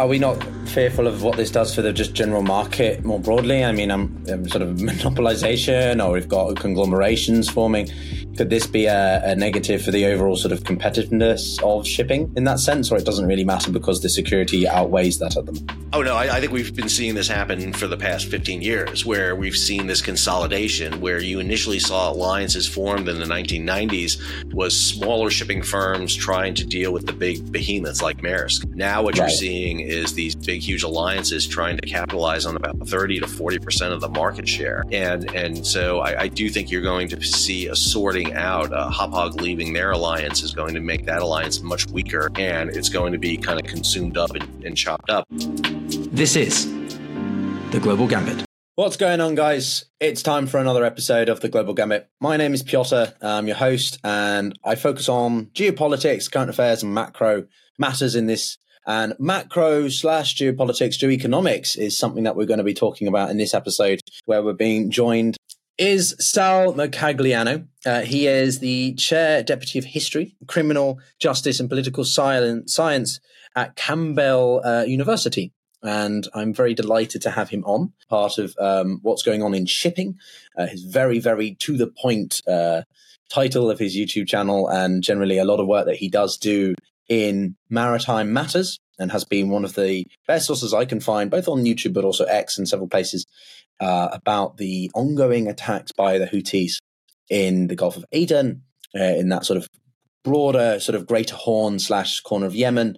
are we not fearful of what this does for the just general market more broadly? I mean, I'm, I'm sort of monopolization, or we've got conglomerations forming. Could this be a, a, negative for the overall sort of competitiveness of shipping in that sense, or it doesn't really matter because the security outweighs that at the moment? Oh no, I, I think we've been seeing this happen for the past 15 years, where we've seen this consolidation, where you initially saw alliances formed in the 1990s was smaller shipping firms trying to deal with the big behemoths like Maersk. Now what right. you're seeing is these big, huge alliances trying to capitalize on about 30 to 40 percent of the market share, and and so I, I do think you're going to see a sorting out. Uh, Hapag leaving their alliance is going to make that alliance much weaker, and it's going to be kind of consumed up and, and chopped up. This is the Global Gambit. What's going on, guys? It's time for another episode of the Global Gambit. My name is Piotr. I'm your host, and I focus on geopolitics, current affairs, and macro matters in this. And macro slash geopolitics, geoeconomics is something that we're going to be talking about in this episode, where we're being joined is Sal Mercogliano. Uh, he is the Chair Deputy of History, Criminal Justice and Political Science at Campbell uh, University. And I'm very delighted to have him on, part of um, what's going on in shipping, uh, his very, very to the point uh, title of his YouTube channel, and generally a lot of work that he does do in maritime matters and has been one of the best sources I can find, both on YouTube but also X and several places, uh, about the ongoing attacks by the Houthis in the Gulf of Aden, uh, in that sort of broader sort of Greater Horn slash corner of Yemen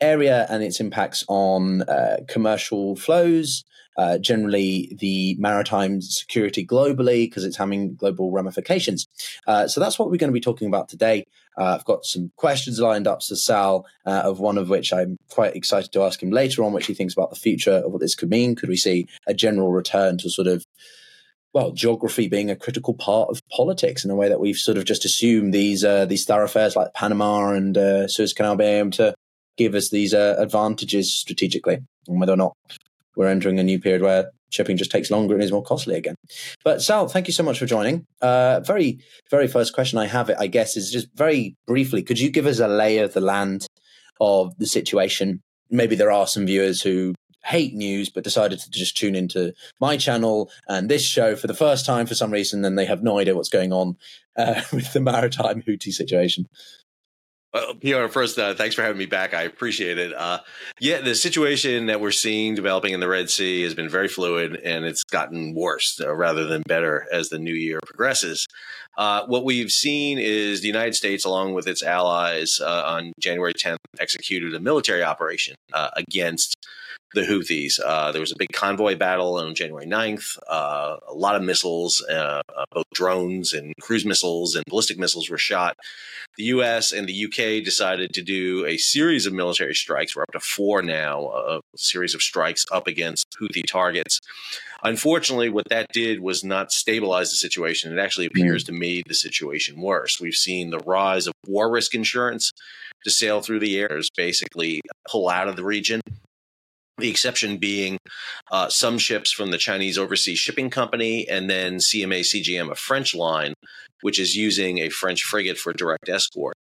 area, and its impacts on uh, commercial flows, uh, generally the maritime security globally, because it's having global ramifications. Uh, so that's what we're going to be talking about today. Uh, I've got some questions lined up to Sal, uh, of one of which I'm quite excited to ask him later on, which he thinks about the future of what this could mean. Could we see a general return to sort of well, geography being a critical part of politics in a way that we've sort of just assumed these uh, these thoroughfares like Panama and uh, Suez Canal being able to give us these advantages strategically, and whether or not we're entering a new period where shipping just takes longer and is more costly again. But Sal, thank you so much for joining. Uh, very, very first question I have, it, I guess, is just very briefly, could you give us a lay of the land of the situation? Maybe there are some viewers who hate news but decided to just tune into my channel and this show for the first time for some reason and they have no idea what's going on uh, with the maritime Houthi situation. Well, Pierre, first, uh, thanks for having me back. I appreciate it. Uh, yeah, the situation that we're seeing developing in the Red Sea has been very fluid, and it's gotten worse uh, rather than better as the new year progresses. Uh, what we've seen is the United States, along with its allies, uh, on January 10th, executed a military operation uh, against the Houthis. Uh, there was a big convoy battle on January 9th. Uh, a lot of missiles, uh, uh both drones and cruise missiles and ballistic missiles were shot. The US and the UK decided to do a series of military strikes. We're up to four now, a series of strikes up against Houthi targets. Unfortunately, what that did was not stabilize the situation. It actually mm-hmm. appears to make the situation worse. We've seen the rise of war risk insurance to sail through the airs, basically pull out of the region the exception being uh, some ships from the Chinese Overseas Shipping Company and then CMA CGM, a French line, which is using a French frigate for direct escort.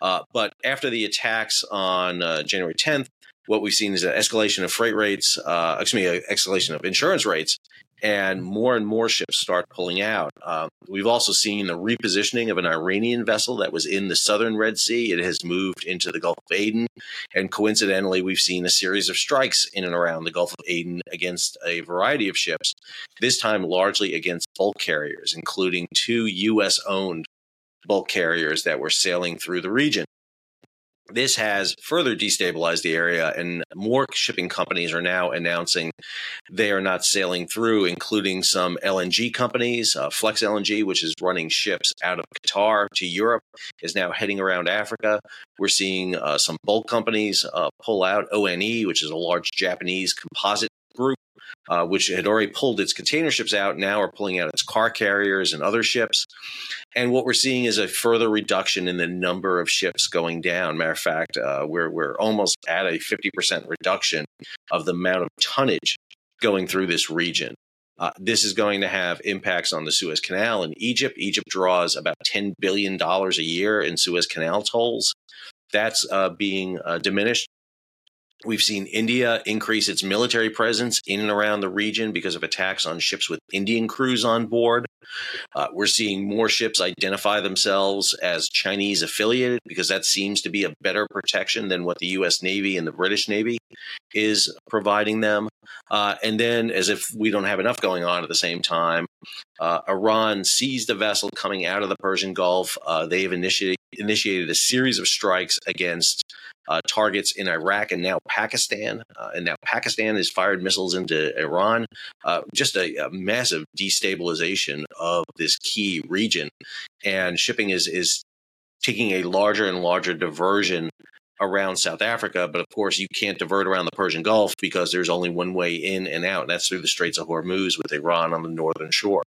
Uh, but after the attacks on uh, January 10th, what we've seen is an escalation of freight rates, uh, excuse me, an escalation of insurance rates, and more and more ships start pulling out. Uh, we've also seen the repositioning of an Iranian vessel that was in the southern Red Sea. It has moved into the Gulf of Aden. And coincidentally, we've seen a series of strikes in and around the Gulf of Aden against a variety of ships, this time largely against bulk carriers, including two U.S. owned bulk carriers that were sailing through the region. This has further destabilized the area, and more shipping companies are now announcing they are not sailing through, including some LNG companies. Uh, Flex LNG, which is running ships out of Qatar to Europe, is now heading around Africa. We're seeing uh, some bulk companies uh, pull out. ONE, which is a large Japanese composite group, uh, which had already pulled its container ships out, now are pulling out its car carriers and other ships. And what we're seeing is a further reduction in the number of ships going down. Matter of fact, uh, we're, we're almost at a 50% reduction of the amount of tonnage going through this region. Uh, this is going to have impacts on the Suez Canal in Egypt. Egypt draws about $10 billion a year in Suez Canal tolls. That's uh, being uh, diminished We've seen India increase its military presence in and around the region because of attacks on ships with Indian crews on board. Uh, we're seeing more ships identify themselves as Chinese affiliated because that seems to be a better protection than what the U.S. Navy and the British Navy is providing them. Uh, and then, as if we don't have enough going on at the same time, uh, Iran seized a vessel coming out of the Persian Gulf. Uh, they have initiated, initiated a series of strikes against uh, targets in Iraq and now Pakistan. Uh, and now Pakistan has fired missiles into Iran. Uh, just a, a, massive destabilization of this key region. And shipping is, is taking a larger and larger diversion around South Africa. But of course, you can't divert around the Persian Gulf because there's only one way in and out. And that's through the Straits of Hormuz with Iran on the northern shore.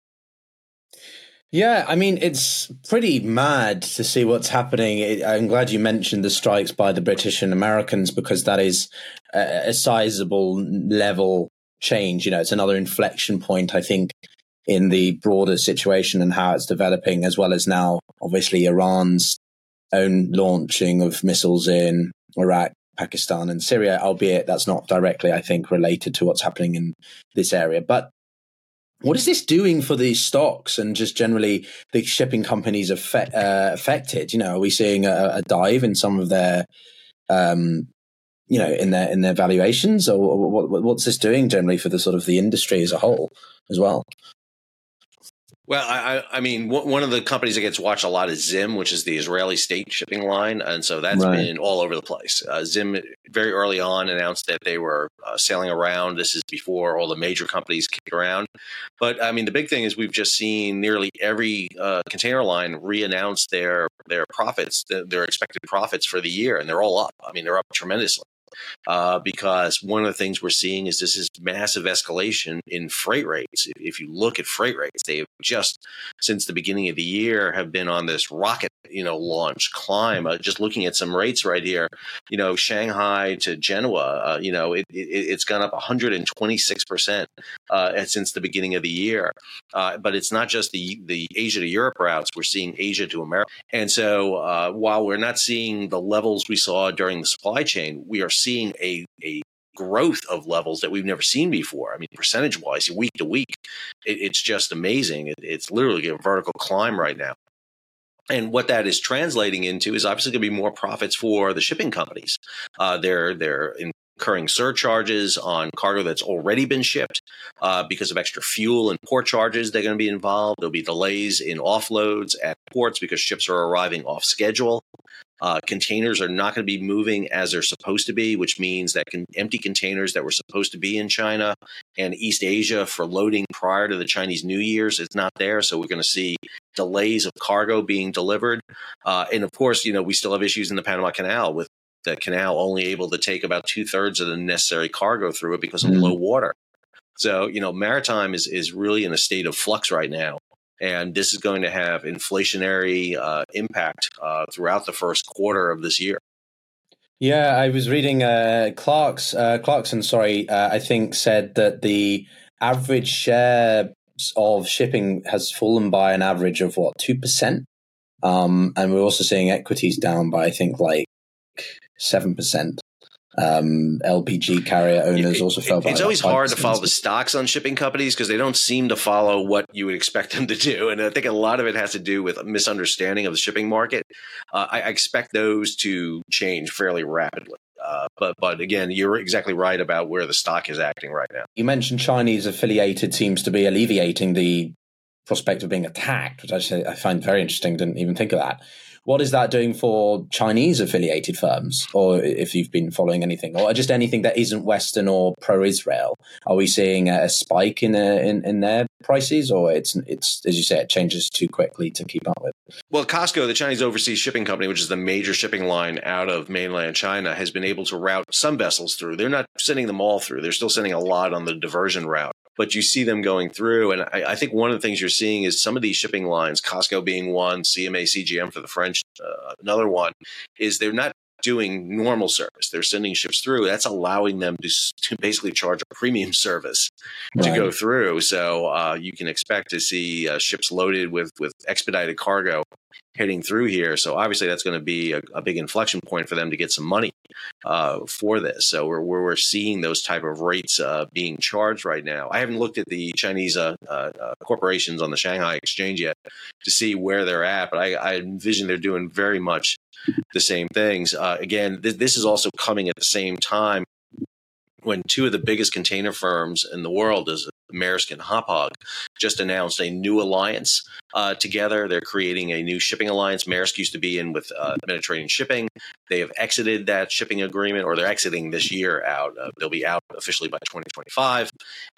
Yeah, I mean, it's pretty mad to see what's happening. I'm glad you mentioned the strikes by the British and Americans because that is a, a sizable level change. You know, it's another inflection point, I think, in the broader situation and how it's developing, as well as now, obviously, Iran's own launching of missiles in Iraq, Pakistan, and Syria, albeit that's not directly, I think, related to what's happening in this area. But what is this doing for these stocks and just generally the shipping companies uh, affected? You know, are we seeing a, a dive in some of their, um, you know, in their in their valuations, or what, what's this doing generally for the sort of the industry as a whole as well? Well, I, I mean, one of the companies that gets watched a lot is Zim, which is the Israeli state shipping line, and so that's right. been all over the place. Uh, Zim very early on announced that they were uh, sailing around. This is before all the major companies kicked around. But I mean, the big thing is we've just seen nearly every uh, container line re-announce their their profits, their expected profits for the year, and they're all up. I mean, they're up tremendously uh, because one of the things we're seeing is this is massive escalation in freight rates. If you look at freight rates, they've just since the beginning of the year have been on this rocket, you know, launch climb. Uh, just looking at some rates right here, you know, Shanghai to Genoa, uh, you know, it, it, has gone up 126 percent uh, since the beginning of the year. Uh, but it's not just the the Asia to Europe routes; we're seeing Asia to America, and so uh, while we're not seeing the levels we saw during the supply chain, we are seeing a, a growth of levels that we've never seen before. I mean, percentage wise, week to week, it, it's just amazing. It, it's literally a vertical climb right now. And what that is translating into is obviously going to be more profits for the shipping companies. Uh, they're they're incurring surcharges on cargo that's already been shipped uh, because of extra fuel and port charges. They're going to be involved. There'll be delays in offloads at ports because ships are arriving off schedule. Uh, containers are not going to be moving as they're supposed to be, which means that can, empty containers that were supposed to be in China and East Asia for loading prior to the Chinese New Year's is not there. So we're going to see delays of cargo being delivered. Uh, and of course, you know, we still have issues in the Panama Canal with the canal only able to take about two thirds of the necessary cargo through it because of mm-hmm. low water. So, you know, maritime is, is really in a state of flux right now and this is going to have inflationary uh, impact uh, throughout the first quarter of this year. Yeah, I was reading uh, Clark's uh, Clarkson. Sorry, uh, I think said that the average share of shipping has fallen by an average of what two percent, um, and we're also seeing equities down by I think like seven percent um, LPG carrier owners it, also fell. It's always hard to follow the stocks on shipping companies because they don't seem to follow what you would expect them to do, and I think a lot of it has to do with a misunderstanding of the shipping market. Uh, I, I, expect those to change fairly rapidly. Uh, but but again, you're exactly right about where the stock is acting right now. You mentioned Chinese affiliated seems to be alleviating the prospect of being attacked, which I, I find very interesting. Didn't even think of that. What is that doing for Chinese affiliated firms, or if you've been following anything, or just anything that isn't Western or pro-Israel? Are we seeing a spike in a, in, in their prices, or it's it's as you say, it changes too quickly to keep up with? Well, COSCO, the Chinese overseas shipping company, which is the major shipping line out of mainland China, has been able to route some vessels through. They're not sending them all through. They're still sending a lot on the diversion route but you see them going through. And I, I, think one of the things you're seeing is some of these shipping lines, COSCO being one, CMA CGM for the French, uh, another one, is they're not doing normal service. They're sending ships through. That's allowing them to, to basically charge a premium service right. to go through. So uh, you can expect to see uh, ships loaded with with expedited cargo heading through here. So obviously that's going to be a, a, big inflection point for them to get some money uh, for this. So we're, we're seeing those type of rates uh, being charged right now. I haven't looked at the Chinese uh, uh, uh, corporations on the Shanghai exchange yet to see where they're at, but I, I envision they're doing very much the same things. Uh, again, th- this is also coming at the same time when two of the biggest container firms in the world is Maersk and Hapag just announced a new alliance uh, together. They're creating a new shipping alliance. Maersk used to be in with uh, Mediterranean Shipping. They have exited that shipping agreement, or they're exiting this year out. Uh, they'll be out officially by 2025.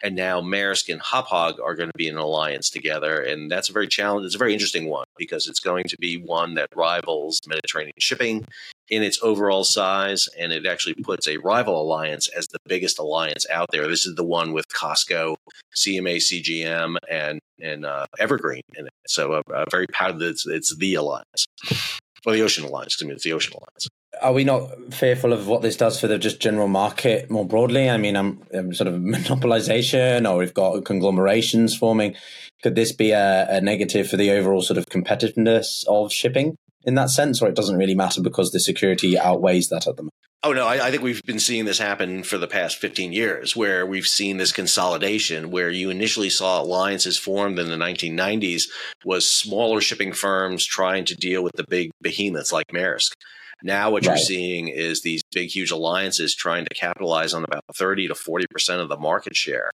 And now Maersk and Hapag are going to be in an alliance together, and that's a very challenge. It's a very interesting one because it's going to be one that rivals Mediterranean Shipping in its overall size, and it actually puts a rival alliance as the biggest alliance out there. This is the one with COSCO, CMA, CGM, and and uh, Evergreen in it. So uh, uh, very proud that it's, it's the alliance, or the Ocean Alliance. I mean, it's the Ocean Alliance. Are we not fearful of what this does for the just general market more broadly? I mean, I'm, I'm sort of monopolization, or we've got conglomerations forming. Could this be a, a negative for the overall sort of competitiveness of shipping? In that sense, or it doesn't really matter because the security outweighs that at the moment? Oh no, I, I, think we've been seeing this happen for the past 15 years, where we've seen this consolidation, where you initially saw alliances formed in the 1990s, was smaller shipping firms trying to deal with the big behemoths like Maersk. Now, what right. you're seeing is these big, huge alliances trying to capitalize on about 30 to 40 percent of the market share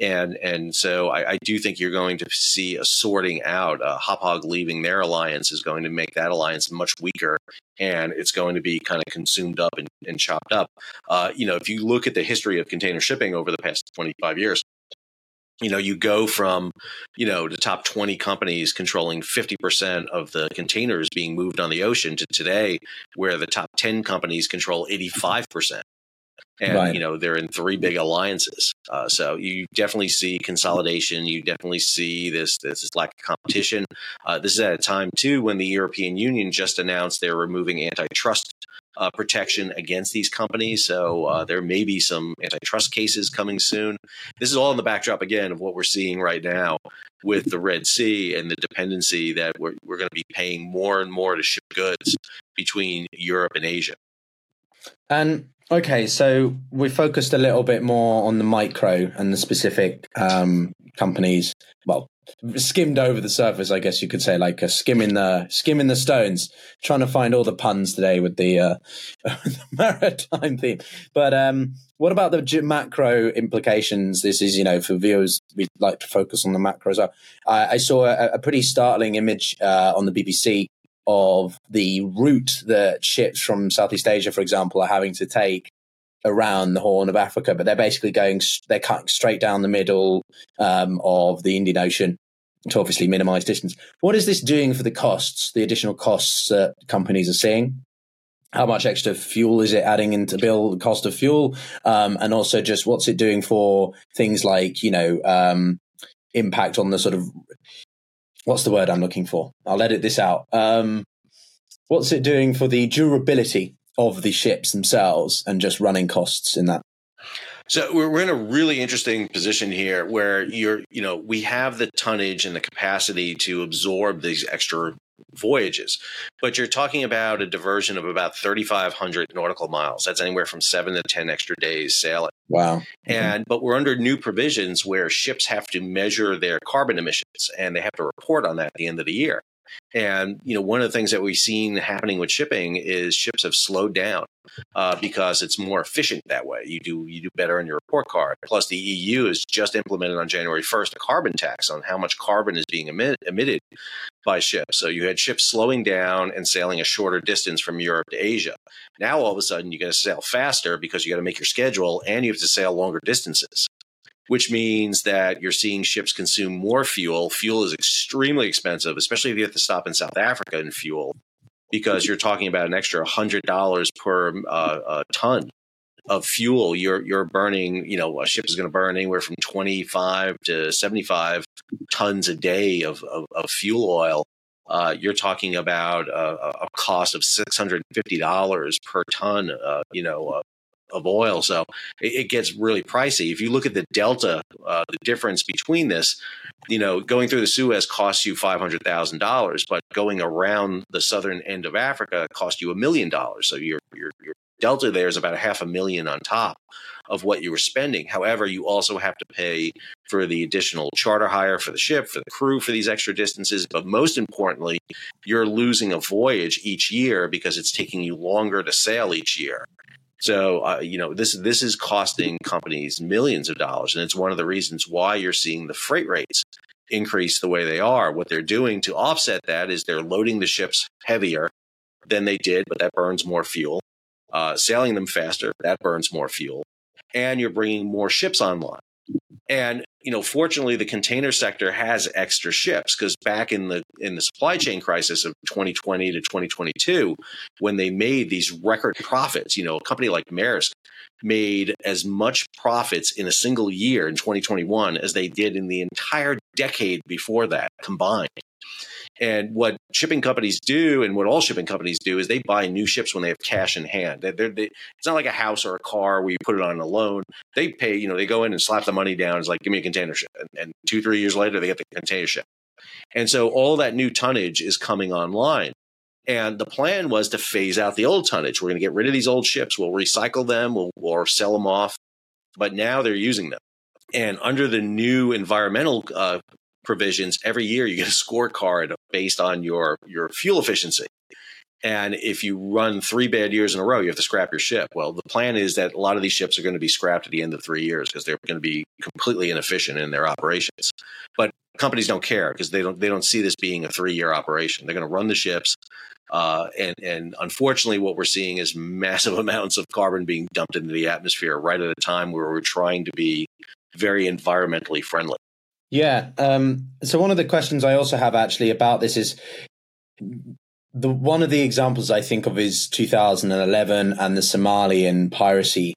and and so I, I, do think you're going to see a sorting out. Uh, Hapag leaving their alliance is going to make that alliance much weaker, and it's going to be kind of consumed up and, and chopped up. Uh, you know, if you look at the history of container shipping over the past 25 years, you know, you go from, you know, the top 20 companies controlling 50% of the containers being moved on the ocean to today, where the top 10 companies control 85% and right. you know they're in three big alliances. Uh, so you definitely see consolidation. You definitely see this this lack of competition. Uh, this is at a time too when the European Union just announced they're removing antitrust uh, protection against these companies. So uh, there may be some antitrust cases coming soon. This is all in the backdrop again of what we're seeing right now with the Red Sea and the dependency that we're, we're going to be paying more and more to ship goods between Europe and Asia. And Okay, so we focused a little bit more on the micro and the specific um, companies. Well, skimmed over the surface, I guess you could say, like a skimming the skimming the stones, trying to find all the puns today with the, uh, the maritime theme. But um, what about the macro implications? This is, you know, for viewers, we like to focus on the macro as well. I, I saw a, a, pretty startling image uh, on the BBC of the route that ships from Southeast Asia, for example, are having to take around the Horn of Africa, but they're basically going, they're cutting straight down the middle um, of the Indian Ocean to obviously minimize distance. What is this doing for the costs, the additional costs that companies are seeing? How much extra fuel is it adding into bill cost of fuel? Um, and also just what's it doing for things like, you know, um, impact on the sort of what's the word I'm looking for? I'll edit this out. Um, what's it doing for the durability of the ships themselves and just running costs in that? So we're in a really interesting position here where you're, you know, we have the tonnage and the capacity to absorb these extra voyages, but you're talking about a diversion of about 3,500 nautical miles. That's anywhere from seven to 10 extra days sailing. Wow. Mm-hmm. And, but we're under new provisions where ships have to measure their carbon emissions and they have to report on that at the end of the year. And you know, one of the things that we've seen happening with shipping is ships have slowed down uh, because it's more efficient that way. You do you do better on your report card. Plus, the EU has just implemented on January first a carbon tax on how much carbon is being emit, emitted by ships. So you had ships slowing down and sailing a shorter distance from Europe to Asia. Now all of a sudden you're going to sail faster because you got to make your schedule and you have to sail longer distances which means that you're seeing ships consume more fuel. Fuel is extremely expensive, especially if you have to stop in South Africa and fuel, because you're talking about an extra $100 per uh, uh, ton of fuel. You're you're burning, you know, a ship is going to burn anywhere from 25 to 75 tons a day of, of, of fuel oil uh, you're talking about a, a cost of six hundred fifty dollars per ton. Uh, you know. Of oil, so it, it, gets really pricey. If you look at the delta, uh, the difference between this, you know, going through the Suez costs you five hundred thousand dollars, but going around the southern end of Africa costs you a million dollars. So your your your delta there is about a half a million on top of what you were spending. However, you also have to pay for the additional charter hire for the ship, for the crew, for these extra distances. But most importantly, you're losing a voyage each year because it's taking you longer to sail each year. So uh, you know this this is costing companies millions of dollars, and it's one of the reasons why you're seeing the freight rates increase the way they are. What they're doing to offset that is they're loading the ships heavier than they did, but that burns more fuel. Uh, sailing them faster, that burns more fuel and you're bringing more ships online. And you know, fortunately, the container sector has extra ships because back in the in the supply chain crisis of 2020 to 2022, when they made these record profits, you know, a company like Maersk made as much profits in a single year in 2021 as they did in the entire decade before that combined. And what shipping companies do, and what all shipping companies do, is they buy new ships when they have cash in hand. They're, they, it's not like a house or a car where you put it on a loan. They pay, you know, they go in and slap the money down. It's like, give me a container ship. And, and two, three years later, they get the container ship. And so all that new tonnage is coming online. And the plan was to phase out the old tonnage. We're going to get rid of these old ships. We'll recycle them we'll, or sell them off. But now they're using them. And under the new environmental uh, provisions every year you get a scorecard based on your your fuel efficiency. And if you run three bad years in a row you have to scrap your ship. Well the plan is that a lot of these ships are going to be scrapped at the end of three years because they're going to be completely inefficient in their operations. But companies don't care because they don't they don't see this being a three year operation. They're going to run the ships uh, and and unfortunately, what we're seeing is massive amounts of carbon being dumped into the atmosphere right at a time where we're trying to be very environmentally friendly. Yeah. Um, so one of the questions I also have actually about this is the one of the examples I think of is 2011 and the Somalian piracy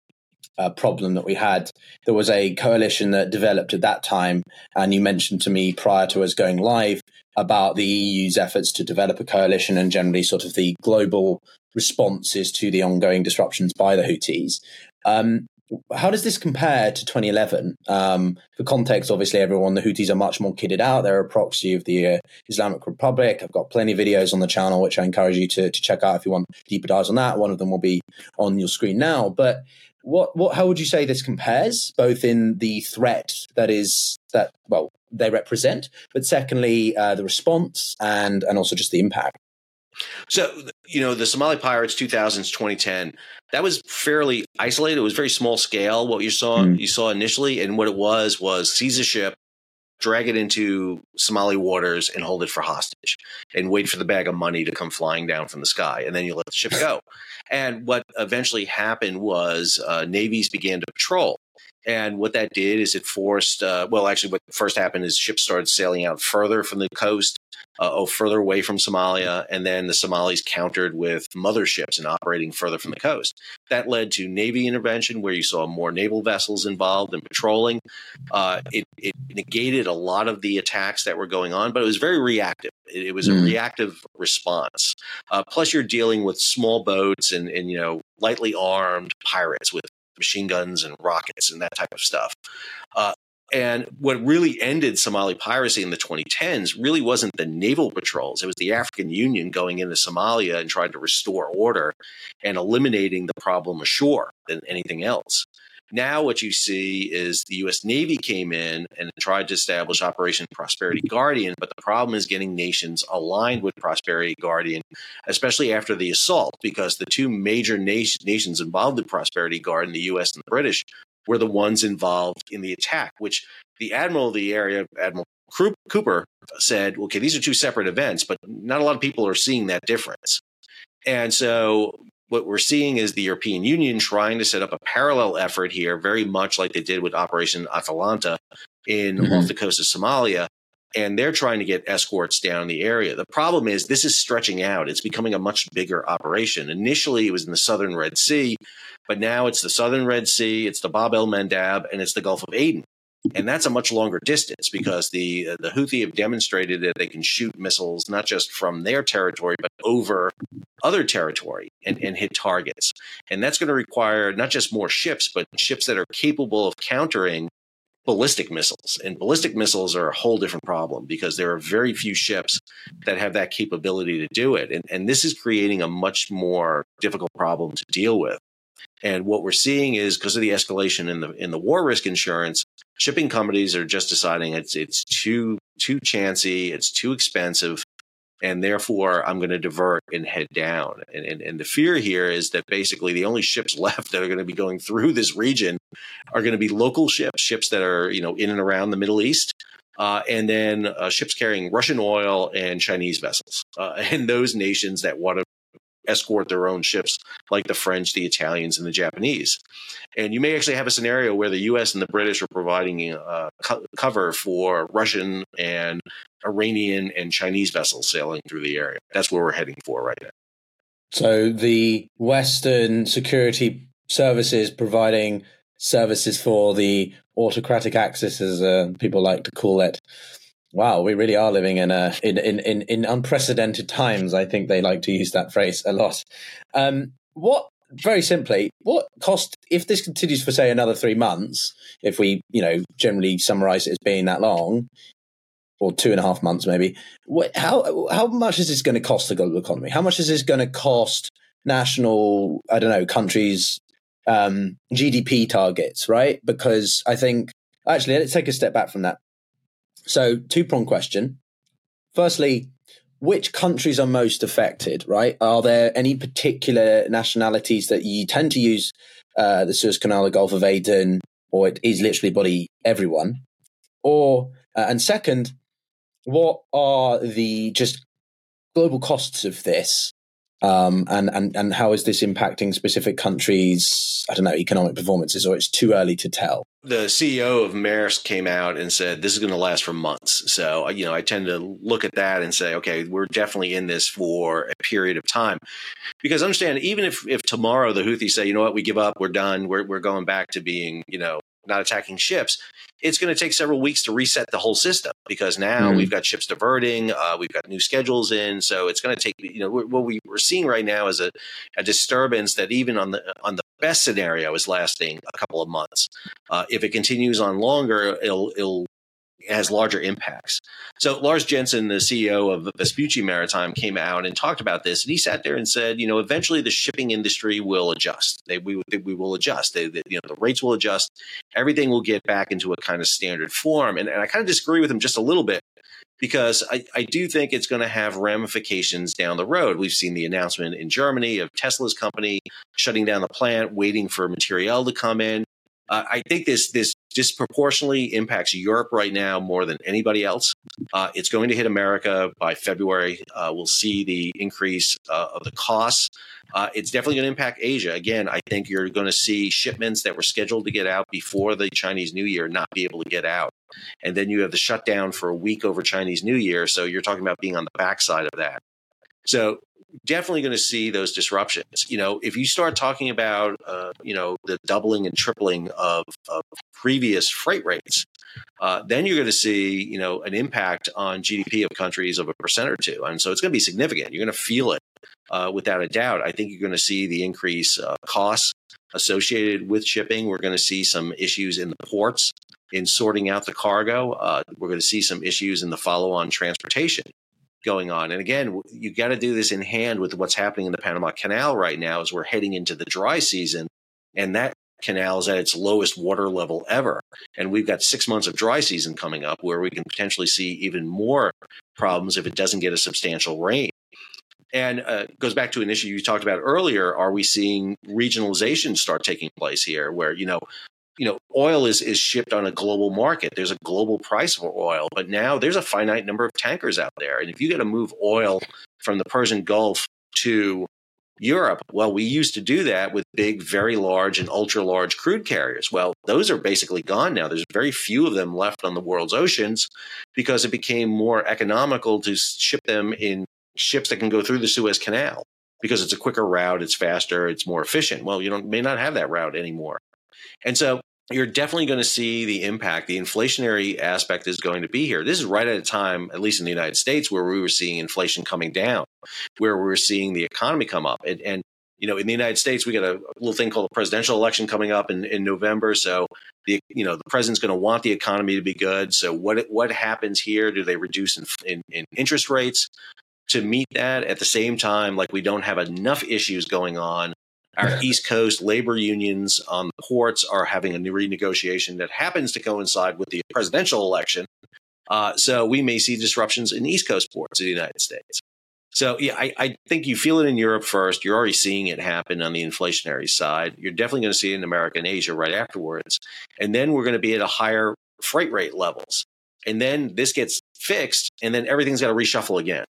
uh, problem that we had. There was a coalition that developed at that time, and you mentioned to me prior to us going live about the EU's efforts to develop a coalition and generally sort of the global responses to the ongoing disruptions by the Houthis. Um, how does this compare to 2011? Um, for context, obviously, everyone, the Houthis are much more kitted out. They're a proxy of the uh, Islamic Republic. I've got plenty of videos on the channel, which I encourage you to, to check out if you want deeper dives on that. One of them will be on your screen now. But what, what, how would you say this compares, both in the threat that is that well they represent, but secondly, uh, the response and and also just the impact? So, you know, the Somali Pirates 2000s, 2010, that was fairly isolated. It was very small scale. What you saw, mm. you saw initially, and what it was was seize a ship, drag it into Somali waters, and hold it for hostage, and wait for the bag of money to come flying down from the sky, and then you let the ship go. And what eventually happened was uh, navies began to patrol. And what that did is it forced, uh, well, actually, what first happened is ships started sailing out further from the coast uh, oh, further away from Somalia, and then the Somalis countered with motherships and operating further from the coast. That led to Navy intervention, where you saw more naval vessels involved in patrolling. Uh, it, it, negated a lot of the attacks that were going on, but it was very reactive. It, it was mm. a reactive response. Uh, plus, you're dealing with small boats and, and you know lightly armed pirates with machine guns and rockets and that type of stuff. Uh, and what really ended Somali piracy in the 2010s really wasn't the naval patrols. It was the African Union going into Somalia and trying to restore order and eliminating the problem ashore than anything else. Now, what you see is the U.S. Navy came in and tried to establish Operation Prosperity Guardian, but the problem is getting nations aligned with Prosperity Guardian, especially after the assault, because the two major nation, nations involved in Prosperity Guardian, the U.S. and the British, were the ones involved in the attack, which the admiral of the area, Admiral Cooper, said, okay, these are two separate events, but not a lot of people are seeing that difference. And so what we're seeing is the European Union trying to set up a parallel effort here, very much like they did with Operation Atalanta in mm-hmm. off the coast of Somalia. And they're trying to get escorts down the area. The problem is this is stretching out. It's becoming a much bigger operation. Initially, it was in the southern Red Sea, but now it's the southern Red Sea, it's the Bab el Mandab, and it's the Gulf of Aden. And that's a much longer distance because the uh, the Houthi have demonstrated that they can shoot missiles not just from their territory but over other territory and, and hit targets. And that's going to require not just more ships, but ships that are capable of countering ballistic missiles. And ballistic missiles are a whole different problem because there are very few ships that have that capability to do it. And, and this is creating a much more difficult problem to deal with. And what we're seeing is because of the escalation in the in the war risk insurance, shipping companies are just deciding it's it's too too chancy, it's too expensive, and therefore I'm going to divert and head down. And, and, and the fear here is that basically the only ships left that are going to be going through this region are going to be local ships, ships that are you know in and around the Middle East. Uh, and then uh, ships carrying Russian oil and Chinese vessels, uh, and those nations that want to escort their own ships, like the French, the Italians, and the Japanese. And you may actually have a scenario where the U.S. and the British are providing uh, co- cover for Russian and Iranian and Chinese vessels sailing through the area. That's where we're heading for right now. So the Western security services providing services for the autocratic axis, as uh, people like to call it, Wow, we really are living in a in, in, in, in unprecedented times. I think they like to use that phrase a lot. Um, what very simply, what cost if this continues for say another three months? If we, you know, generally summarize it as being that long, or two and a half months maybe. What, how how much is this going to cost the global economy? How much is this going to cost national? I don't know countries um, GDP targets, right? Because I think actually let's take a step back from that. So, two prong question. Firstly, which countries are most affected, right? Are there any particular nationalities that you tend to use uh, the Suez Canal, the Gulf of Aden, or it is literally body everyone? Or, uh, and second, what are the just global costs of this? Um, and, and, and how is this impacting specific countries? I don't know, economic performances, or it's too early to tell? the CEO of Maersk came out and said this is going to last for months. So, you know, I tend to look at that and say, okay, we're definitely in this for a period of time. Because understand, even if, if tomorrow the Houthis say, you know what, we give up, we're done, we're, we're going back to being, you know, not attacking ships, it's going to take several weeks to reset the whole system because now mm. we've got ships diverting, uh, we've got new schedules in, so it's going to take. You know, what we, we're seeing right now is a, a disturbance that even on the on the best scenario is lasting a couple of months. Uh, if it continues on longer, it'll, it'll it has larger impacts. So Lars Jensen, the CEO of Vespucci Maritime, came out and talked about this, and he sat there and said, you know, eventually the shipping industry will adjust. They, we, we will adjust. They, they, you know, the rates will adjust. Everything will get back into a kind of standard form. And, and I kind of disagree with him just a little bit because I, I do think it's going to have ramifications down the road. We've seen the announcement in Germany of Tesla's company shutting down the plant, waiting for material to come in. Uh, I think this this disproportionately impacts Europe right now more than anybody else. Uh, it's going to hit America by February. Uh, we'll see the increase uh, of the costs. Uh, it's definitely going to impact Asia. Again, I think you're going to see shipments that were scheduled to get out before the Chinese New Year not be able to get out. And then you have the shutdown for a week over Chinese New Year. So you're talking about being on the backside of that. So definitely going to see those disruptions. You know, if you start talking about, uh, you know, the doubling and tripling of, of previous freight rates, uh, then you're going to see, you know, an impact on GDP of countries of a percent or two. And so it's going to be significant. You're going to feel it uh, without a doubt. I think you're going to see the increase uh, costs associated with shipping. We're going to see some issues in the ports in sorting out the cargo. Uh, we're going to see some issues in the follow on transportation going on. And again, you got to do this in hand with what's happening in the Panama Canal right now as we're heading into the dry season. And that canal is at its lowest water level ever. And we've got six months of dry season coming up where we can potentially see even more problems if it doesn't get a substantial rain. And uh, goes back to an issue you talked about earlier. Are we seeing regionalization start taking place here, where you know you know, oil is is shipped on a global market. There's a global price for oil, but now there's a finite number of tankers out there. And if you got to move oil from the Persian Gulf to Europe, well, we used to do that with big, very large and ultra large crude carriers. Well, those are basically gone now. There's very few of them left on the world's oceans because it became more economical to ship them in ships that can go through the Suez Canal because it's a quicker route, it's faster, it's more efficient. Well, you don't may not have that route anymore. And so you're definitely going to see the impact. The inflationary aspect is going to be here. This is right at a time, at least in the United States, where we were seeing inflation coming down, where we were seeing the economy come up. And, and you know, in the United States, we got a little thing called a presidential election coming up in, in November. So the you know the president's going to want the economy to be good. So what what happens here? Do they reduce in, in, in interest rates to meet that? At the same time, like we don't have enough issues going on our East Coast labor unions on the ports are having a new renegotiation that happens to coincide with the presidential election. Uh, so we may see disruptions in East Coast ports of the United States. So yeah, I, I, think you feel it in Europe first. You're already seeing it happen on the inflationary side. You're definitely going to see it in America and Asia right afterwards. And then we're going to be at a higher freight rate levels. And then this gets fixed and then everything's got to reshuffle again.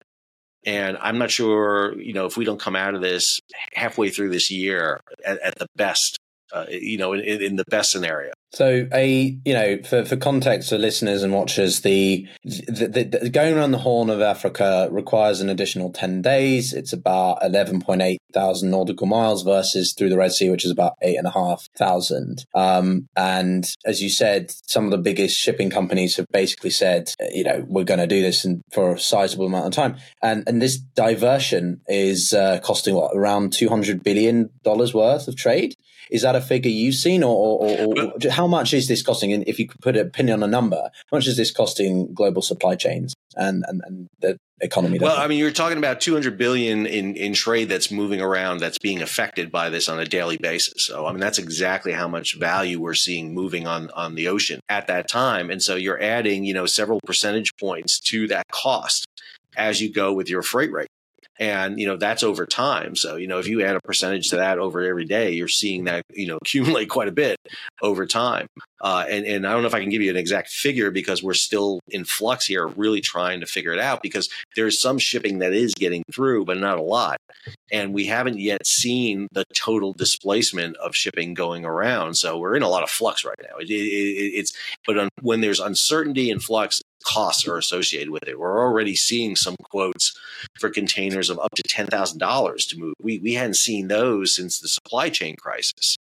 And I'm not sure, you know, if we don't come out of this halfway through this year at, at the best, uh, you know, in, in, the best scenario. So, a you know, for, for context for listeners and watchers, the, the, the, going around the Horn of Africa requires an additional ten days. It's about eleven point eight thousand nautical miles versus through the Red Sea, which is about eight and a half thousand. Um, and as you said, some of the biggest shipping companies have basically said, you know, we're going to do this in, for a sizable amount of time. And and this diversion is uh, costing what around two hundred billion dollars worth of trade. Is that a figure you've seen, or, or, or, or how much is this costing? And if you could put a pin on a number, how much is this costing global supply chains and, and, and the economy? Well, I mean, you're talking about 200 billion in, in trade that's moving around that's being affected by this on a daily basis. So, I mean, that's exactly how much value we're seeing moving on, on the ocean at that time. And so you're adding, you know, several percentage points to that cost as you go with your freight rate and you know that's over time. So you know if you add a percentage to that over every day you're seeing that you know accumulate quite a bit over time. Uh, and, and i don't know if i can give you an exact figure because we're still in flux here really trying to figure it out because there's some shipping that is getting through but not a lot. And we haven't yet seen the total displacement of shipping going around. So we're in a lot of flux right now. It, it, it's but when there's uncertainty and flux costs are associated with it. We're already seeing some quotes for containers of up to $10,000 to move. We, we hadn't seen those since the supply chain crisis.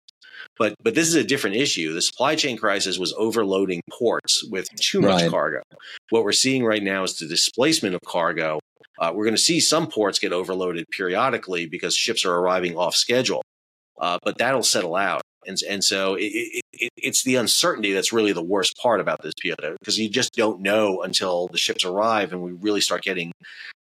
But, but this is a different issue. The supply chain crisis was overloading ports with too much right. cargo. What we're seeing right now is the displacement of cargo. Uh, we're going to see some ports get overloaded periodically because ships are arriving off schedule. Uh, but that'll settle out. And, and so it, it, it, it's the uncertainty that's really the worst part about this Piotr, because you just don't know until the ships arrive and we really start getting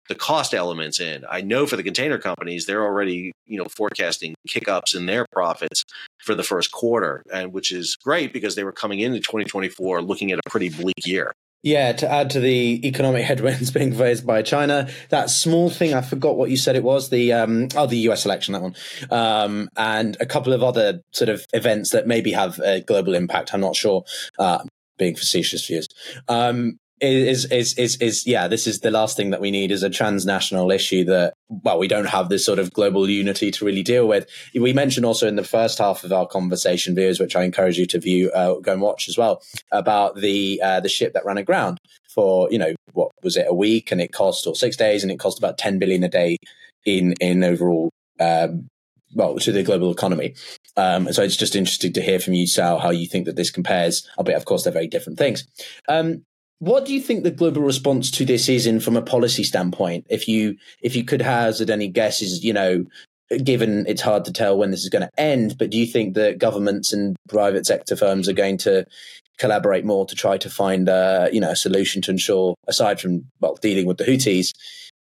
the cost elements in. I know for the container companies, they're already, you know, forecasting kick-ups in their profits for the first quarter, and which is great because they were coming into 2024 looking at a pretty bleak year. Yeah, to add to the economic headwinds being faced by China, that small thing I forgot what you said it was the um, oh the U.S. election that one, um, and a couple of other sort of events that maybe have a global impact. I'm not sure. Uh, being facetious views. Um, is is is is yeah this is the last thing that we need is a transnational issue that well we don't have this sort of global unity to really deal with. We mentioned also in the first half of our conversation viewers which i encourage you to view uh, go and watch as well about the uh, the ship that ran aground for you know what was it a week and it cost or six days and it cost about 10 billion a day in in overall um, well to the global economy. Um, so it's just interesting to hear from you sal how you think that this compares. Albeit of course they're very different things. Um, what do you think the global response to this is in from a policy standpoint? If you if you could hazard any guesses, you know, given it's hard to tell when this is going to end, but do you think that governments and private sector firms are going to collaborate more to try to find a you know a solution to ensure, aside from well dealing with the Houthis,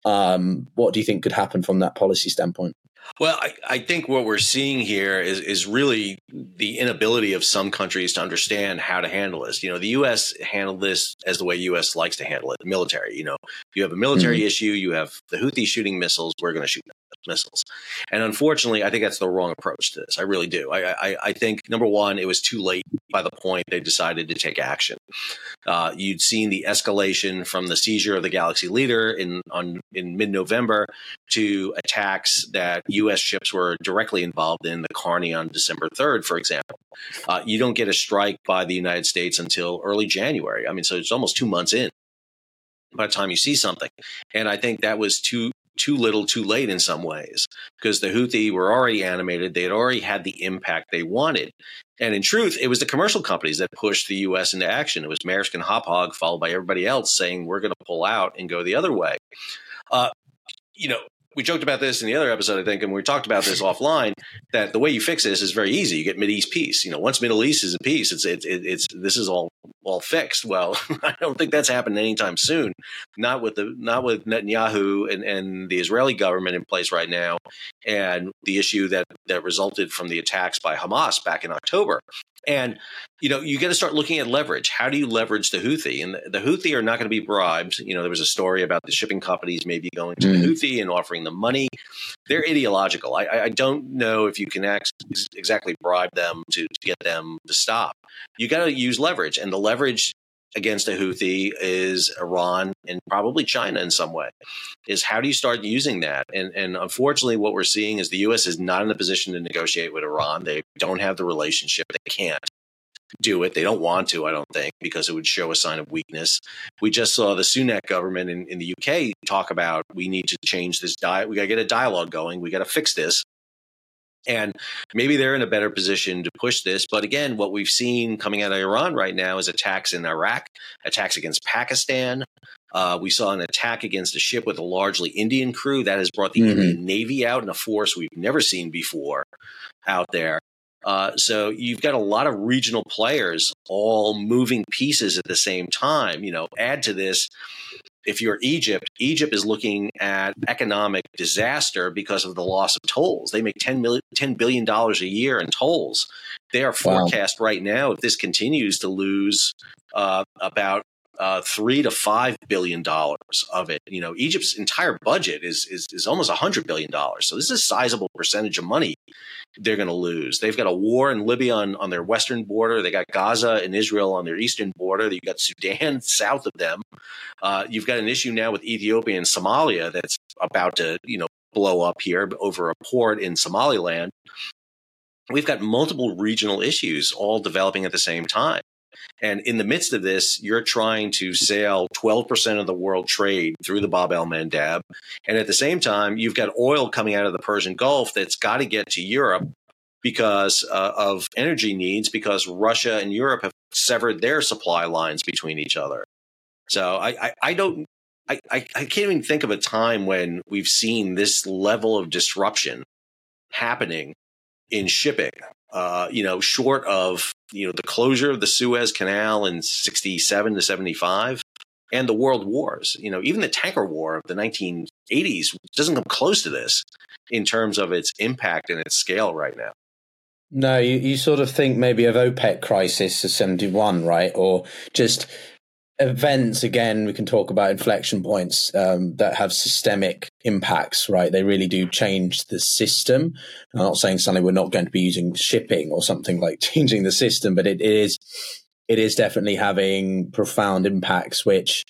um, what do you think could happen from that policy standpoint? Well, I, I, think what we're seeing here is is really the inability of some countries to understand how to handle this. You know, the U.S. handled this as the way U.S. likes to handle it, the military. You know, if you have a military mm-hmm. issue, you have the Houthi shooting missiles, we're going to shoot them missiles. And unfortunately, I think that's the wrong approach to this. I really do. I, I, I think number one, it was too late by the point they decided to take action. Uh, you'd seen the escalation from the seizure of the Galaxy Leader in on in mid November to attacks that U.S. ships were directly involved in the Carney on December 3rd, for example. Uh, you don't get a strike by the United States until early January. I mean, so it's almost two months in by the time you see something. And I think that was too too little, too late in some ways, because the Houthi were already animated. They had already had the impact they wanted. And in truth, it was the commercial companies that pushed the U.S. into action. It was Maersk and Hapag, followed by everybody else saying we're going to pull out and go the other way. Uh, you know, we joked about this in the other episode, I think, and we talked about this offline. That the way you fix this is very easy. You get Mid East peace. You know, once Middle East is in peace, it's it's it's this is all all fixed. Well, I don't think that's happening anytime soon. Not with the not with Netanyahu and, and the Israeli government in place right now, and the issue that that resulted from the attacks by Hamas back in October. And you know, you got to start looking at leverage. How do you leverage the Houthi? And the, the Houthi are not going to be bribed. You know, there was a story about the shipping companies maybe going to mm. the Houthi and offering them money. They're ideological. I, I don't know if you can ex- exactly bribe them to, to get them to stop. You got to use leverage, and the leverage against a Houthi is Iran and probably China in some way. Is how do you start using that? And and unfortunately, what we're seeing is the U.S. is not in a position to negotiate with Iran. They don't have the relationship. They can't do it. They don't want to, I don't think, because it would show a sign of weakness. We just saw the Sunak government in, in the UK talk about we need to change this diet. We got to get a dialogue going. We got to fix this. And maybe they're in a better position to push this. But again, what we've seen coming out of Iran right now is attacks in Iraq, attacks against Pakistan. Uh, we saw an attack against a ship with a largely Indian crew that has brought the mm-hmm. Indian Navy out in a force we've never seen before out there. Uh, so you've got a lot of regional players all moving pieces at the same time. You know, add to this, if you're Egypt, Egypt is looking at economic disaster because of the loss of tolls. They make $10, million, $10 billion a year in tolls. They are forecast wow. right now, if this continues, to lose uh, about uh, three to five billion dollars of it. You know, Egypt's entire budget is is, is almost a hundred billion dollars. So this is a sizable percentage of money they're going to lose. They've got a war in Libya on, on their western border. They got Gaza and Israel on their eastern border. You've got Sudan south of them. Uh, you've got an issue now with Ethiopia and Somalia that's about to, you know, blow up here over a port in Somaliland. We've got multiple regional issues all developing at the same time. And in the midst of this, you're trying to sail 12% of the world trade through the Bab el Mandeb. And at the same time, you've got oil coming out of the Persian Gulf that's got to get to Europe because uh, of energy needs, because Russia and Europe have severed their supply lines between each other. So I, I, I don't. I, I can't even think of a time when we've seen this level of disruption happening in shipping uh, you know, short of you know the closure of the Suez Canal in '67 to '75 and the world wars. You know, even the tanker war of the 1980s doesn't come close to this in terms of its impact and its scale right now. No, you, you sort of think maybe of OPEC crisis of 71, right? Or just events again we can talk about inflection points um, that have systemic impacts right? They really do change the system. I'm not saying suddenly we're not going to be using shipping or something like changing the system but it is it is definitely having profound impacts which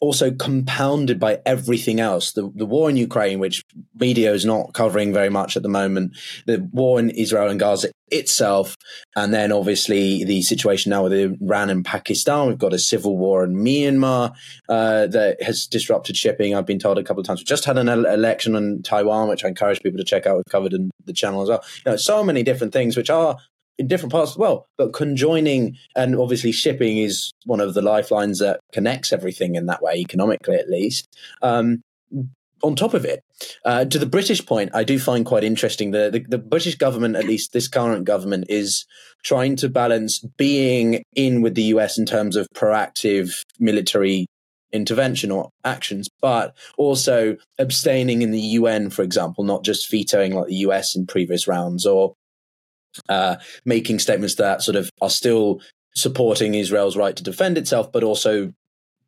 also compounded by everything else the, the war in Ukraine, which media is not covering very much at the moment, the war in Israel and Gaza itself, and then obviously the situation now with Iran and Pakistan. We've got a civil war in Myanmar uh, that has disrupted shipping. I've been told a couple of times. We just had an election in Taiwan, which I encourage people to check out. We've covered in the channel as well. You know, so many different things which are in different parts as well. But conjoining and obviously shipping is one of the lifelines that connects everything in that way, economically at least. Um, on top of it, uh, to the British point, I do find quite interesting the, the, the British government, at least this current government, is trying to balance being in with the US in terms of proactive military intervention or actions, but also abstaining in the UN, for example, not just vetoing like the US in previous rounds or uh, making statements that sort of are still supporting Israel's right to defend itself, but also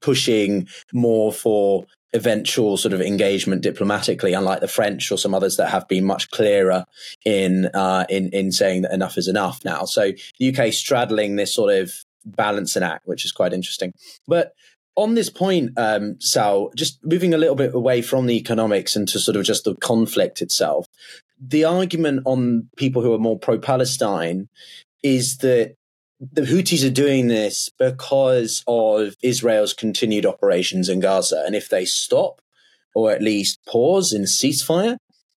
pushing more for eventual sort of engagement diplomatically, unlike the French or some others that have been much clearer in uh, in in saying that enough is enough now. So the UK straddling this sort of balancing act, which is quite interesting. But on this point, um, Sal, just moving a little bit away from the economics and to sort of just the conflict itself, the argument on people who are more pro Palestine is that the Houthis are doing this because of Israel's continued operations in Gaza. And if they stop or at least pause in ceasefire,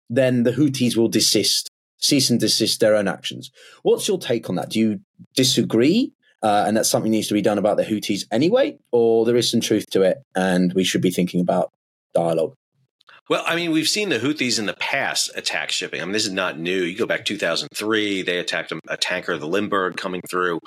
then the Houthis will desist cease and desist their own actions. What's your take on that? Do you disagree? Uh, and that something needs to be done about the Houthis anyway, or there is some truth to it, and we should be thinking about dialogue. Well, I mean, we've seen the Houthis in the past attack shipping. I mean, this is not new. You go back 2003, they attacked a, a tanker, the Limburg, coming through.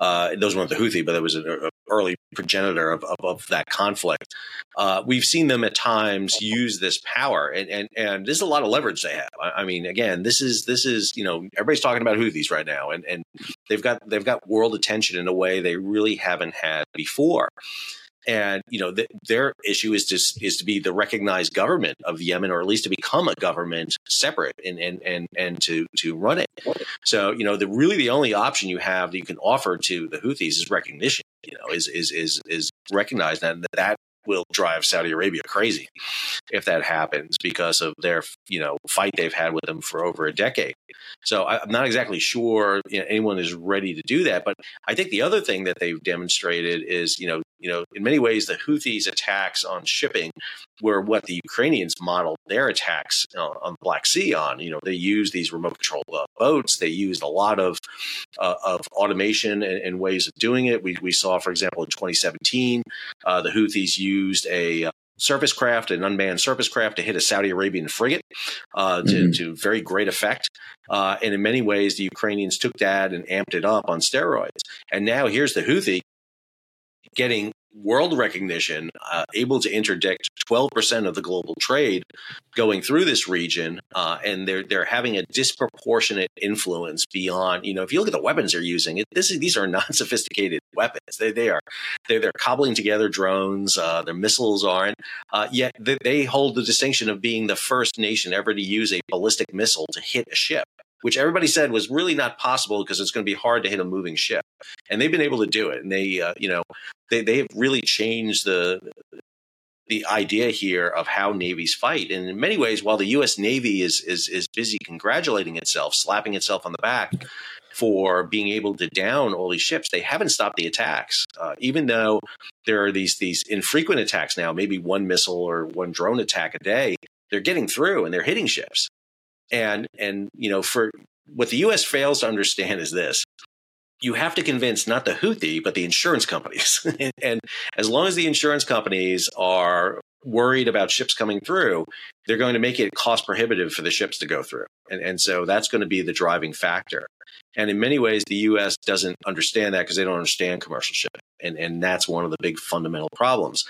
Uh, those weren't the Houthi, but it was an early progenitor of, of, of that conflict. Uh, we've seen them at times use this power, and, and and there's a lot of leverage they have. I, I, mean, again, this is this is you know everybody's talking about Houthis right now, and and they've got they've got world attention in a way they really haven't had before and you know th- their issue is to is to be the recognized government of Yemen, or at least to become a government separate and and and and to to run it. So you know the really the only option you have that you can offer to the Houthis is recognition. You know, is is is is recognized that that will drive Saudi Arabia crazy if that happens because of their you know fight they've had with them for over a decade. So I'm not exactly sure you know, anyone is ready to do that. But I think the other thing that they've demonstrated is you know you know in many ways the Houthis attacks on shipping were what the Ukrainians modeled their attacks on the Black Sea on. You know they used these remote control uh, boats. They used a lot of uh, of automation and, and, ways of doing it. We we saw, for example, in 2017, uh, the Houthis used a uh, surface craft, an unmanned surface craft, to hit a Saudi Arabian frigate uh, to, mm-hmm. to, very great effect. Uh, and in many ways, the Ukrainians took that and amped it up on steroids. And now here's the Houthi getting world recognition, uh, able to interdict 12% of the global trade going through this region, uh, and they're they're having a disproportionate influence beyond. You know, if you look at the weapons they're using, it, this is, these are non sophisticated weapons. They they are they're, they're cobbling together drones. Uh, their missiles aren't. Uh, yet they, they hold the distinction of being the first nation ever to use a ballistic missile to hit a ship which everybody said was really not possible because it's going to be hard to hit a moving ship. And they've been able to do it. And they, uh, you know, they, they have really changed the, the idea here of how navies fight. And in many ways, while the U.S. Navy is, is, is busy congratulating itself, slapping itself on the back for being able to down all these ships, they haven't stopped the attacks. Uh, even though there are these, these infrequent attacks now, maybe one missile or one drone attack a day, they're getting through and they're hitting ships. And and you know, for what the U.S. fails to understand is this: you have to convince not the Houthi but the insurance companies. and as long as the insurance companies are worried about ships coming through, they're going to make it cost prohibitive for the ships to go through. And, and so that's going to be the driving factor. And in many ways, the U.S. doesn't understand that because they don't understand commercial shipping. And, and that's one of the big fundamental problems.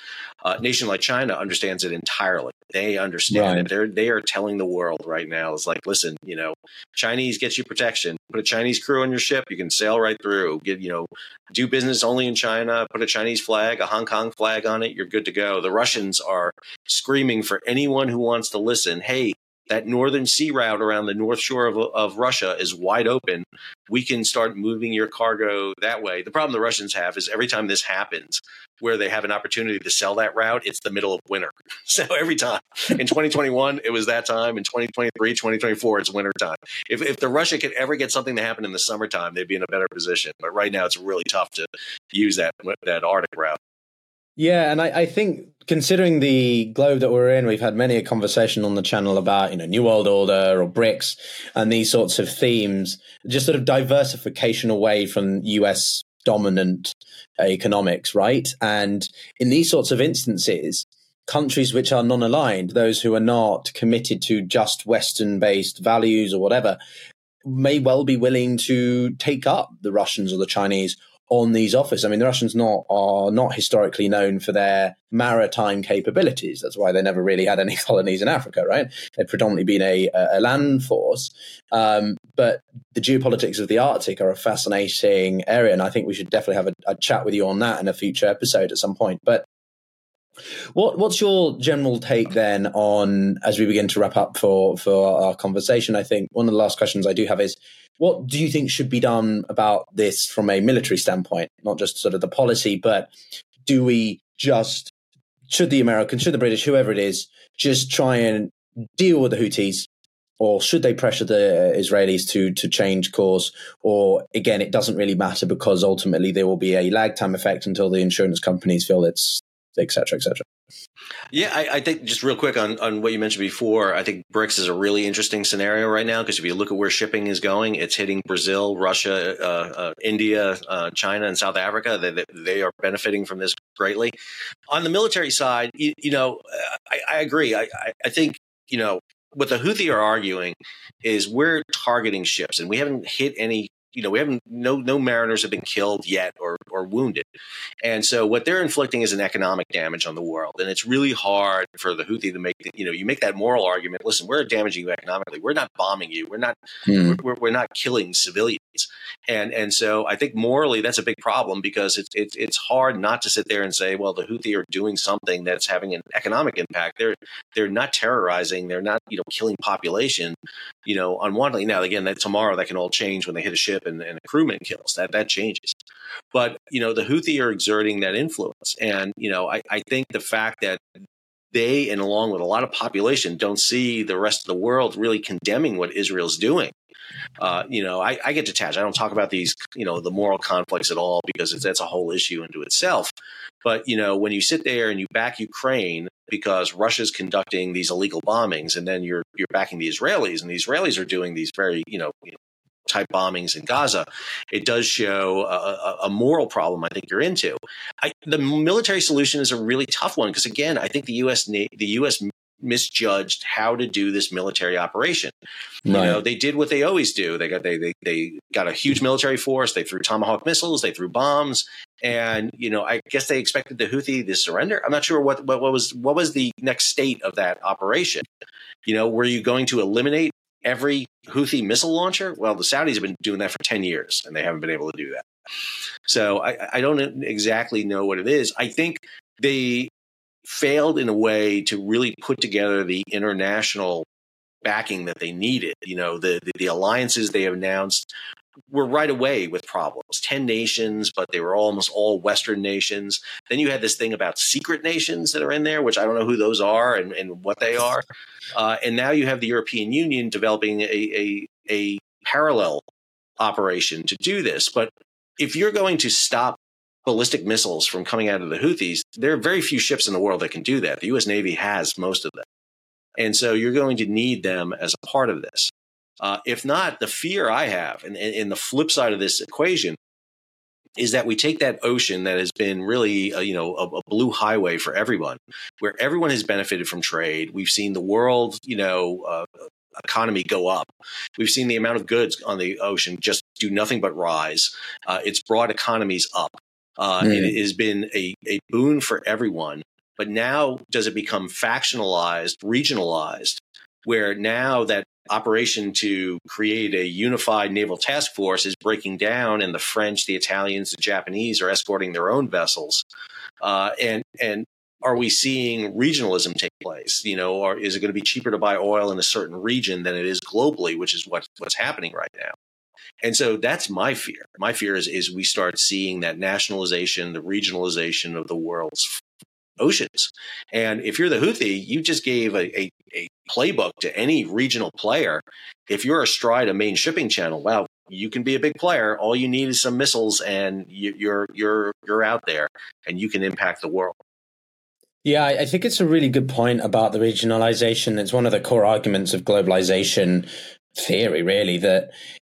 Uh, a nation like China understands it entirely. They understand right. it. They're, they are telling the world right now is like, listen, you know, Chinese gets you protection. Put a Chinese crew on your ship. You can sail right through. Get, you know, do business only in China. Put a Chinese flag, a Hong Kong flag on it. You're good to go. The Russians are screaming for anyone who wants to listen. Hey, that northern sea route around the north shore of, of Russia is wide open. We can start moving your cargo that way. The problem the Russians have is every time this happens, where they have an opportunity to sell that route, it's the middle of winter. So every time in 2021, it was that time. In 2023, 2024, it's winter time. If, if the Russia could ever get something to happen in the summertime, they'd be in a better position. But right now, it's really tough to use that that Arctic route. Yeah, and I, I, think considering the globe that we're in, we've had many a conversation on the channel about you know New World Order or BRICS and these sorts of themes, just sort of diversification away from U.S. dominant economics, right? And in these sorts of instances, countries which are non-aligned, those who are not committed to just Western-based values or whatever, may well be willing to take up the Russians or the Chinese on these offers. I mean, the Russians not are not historically known for their maritime capabilities. That's why they never really had any colonies in Africa, right? They've predominantly been a, a land force. Um, but the geopolitics of the Arctic are a fascinating area, and I think we should definitely have a, a chat with you on that in a future episode at some point. But what what's your general take then on as we begin to wrap up for for our conversation? I think one of the last questions I do have is what do you think should be done about this from a military standpoint, not just sort of the policy, but do we just should the Americans, should the British, whoever it is, just try and deal with the Houthis, or should they pressure the Israelis to to change course? Or again, it doesn't really matter because ultimately there will be a lag time effect until the insurance companies feel it's et cetera, et cetera. Yeah, I, I, think just real quick on, on what you mentioned before, I think BRICS is a really interesting scenario right now because if you look at where shipping is going, it's hitting Brazil, Russia, uh, uh, India, uh, China, and South Africa. They, they are benefiting from this greatly. On the military side, you, you know, I, I agree. I, I think, you know, what the Houthi are arguing is we're targeting ships and we haven't hit any you know, we haven't no no mariners have been killed yet or or wounded, and so what they're inflicting is an economic damage on the world, and it's really hard for the Houthi to make the, you know you make that moral argument. Listen, we're damaging you economically. We're not bombing you. We're not mm. we're, we're not killing civilians, and and so I think morally that's a big problem because it's it's it's hard not to sit there and say, well, the Houthi are doing something that's having an economic impact. They're they're not terrorizing. They're not you know killing population, you know, unwantedly. Now again, that tomorrow that can all change when they hit a ship and, and kills. That that changes. But you know, the Houthi are exerting that influence, and you know, I, I think the fact that they and along with a lot of population don't see the rest of the world really condemning what Israel's doing. Uh, you know, I, I, get detached. I don't talk about these, you know, the moral conflicts at all because that's a whole issue into itself. But you know, when you sit there and you back Ukraine because Russia's conducting these illegal bombings, and then you're you're backing the Israelis, and the Israelis are doing these very, you know, type bombings in Gaza, it does show a, a moral problem. I think you're into. I, the military solution is a really tough one because again, I think the U.S. the U.S. misjudged how to do this military operation. Right. You know, they did what they always do. They got they, they they got a huge military force. They threw tomahawk missiles. They threw bombs. And you know, I guess they expected the Houthi to surrender. I'm not sure what, what what was what was the next state of that operation. You know, were you going to eliminate every Houthi missile launcher? Well, the Saudis have been doing that for 10 years and they haven't been able to do that. So I, I don't exactly know what it is. I think they failed in a way to really put together the international backing that they needed. You know, the, the, the alliances they have announced were right away with problems. 10 nations, but they were almost all Western nations. Then you had this thing about secret nations that are in there, which I don't know who those are and, and what they are. Uh, and now you have the European Union developing a, a, a parallel operation to do this. But if you're going to stop ballistic missiles from coming out of the Houthis, there are very few ships in the world that can do that. The US Navy has most of them. And so you're going to need them as a part of this. Uh, if not, the fear I have, and, and, the flip side of this equation, is that we take that ocean that has been really, a, you know, a, a, blue highway for everyone, where everyone has benefited from trade. We've seen the world, you know, uh, economy go up. We've seen the amount of goods on the ocean just do nothing but rise. Uh, it's brought economies up. Uh, mm. It has been a, a boon for everyone. But now, does it become factionalized, regionalized, where now that operation to create a unified naval task force is breaking down, and the French, the Italians, the Japanese are escorting their own vessels. Uh, and and are we seeing regionalism take place? You know, or is it going to be cheaper to buy oil in a certain region than it is globally, which is what, what's happening right now? And so that's my fear. My fear is, is we start seeing that nationalization, the regionalization of the world's oceans. And if you're the Houthi, you just gave a, a, a playbook to any regional player. If you're astride a main shipping channel, wow, you can be a big player. All you need is some missiles, and you, you're you're you're out there, and you can impact the world. Yeah, I think it's a really good point about the regionalization. It's one of the core arguments of globalization theory, really, that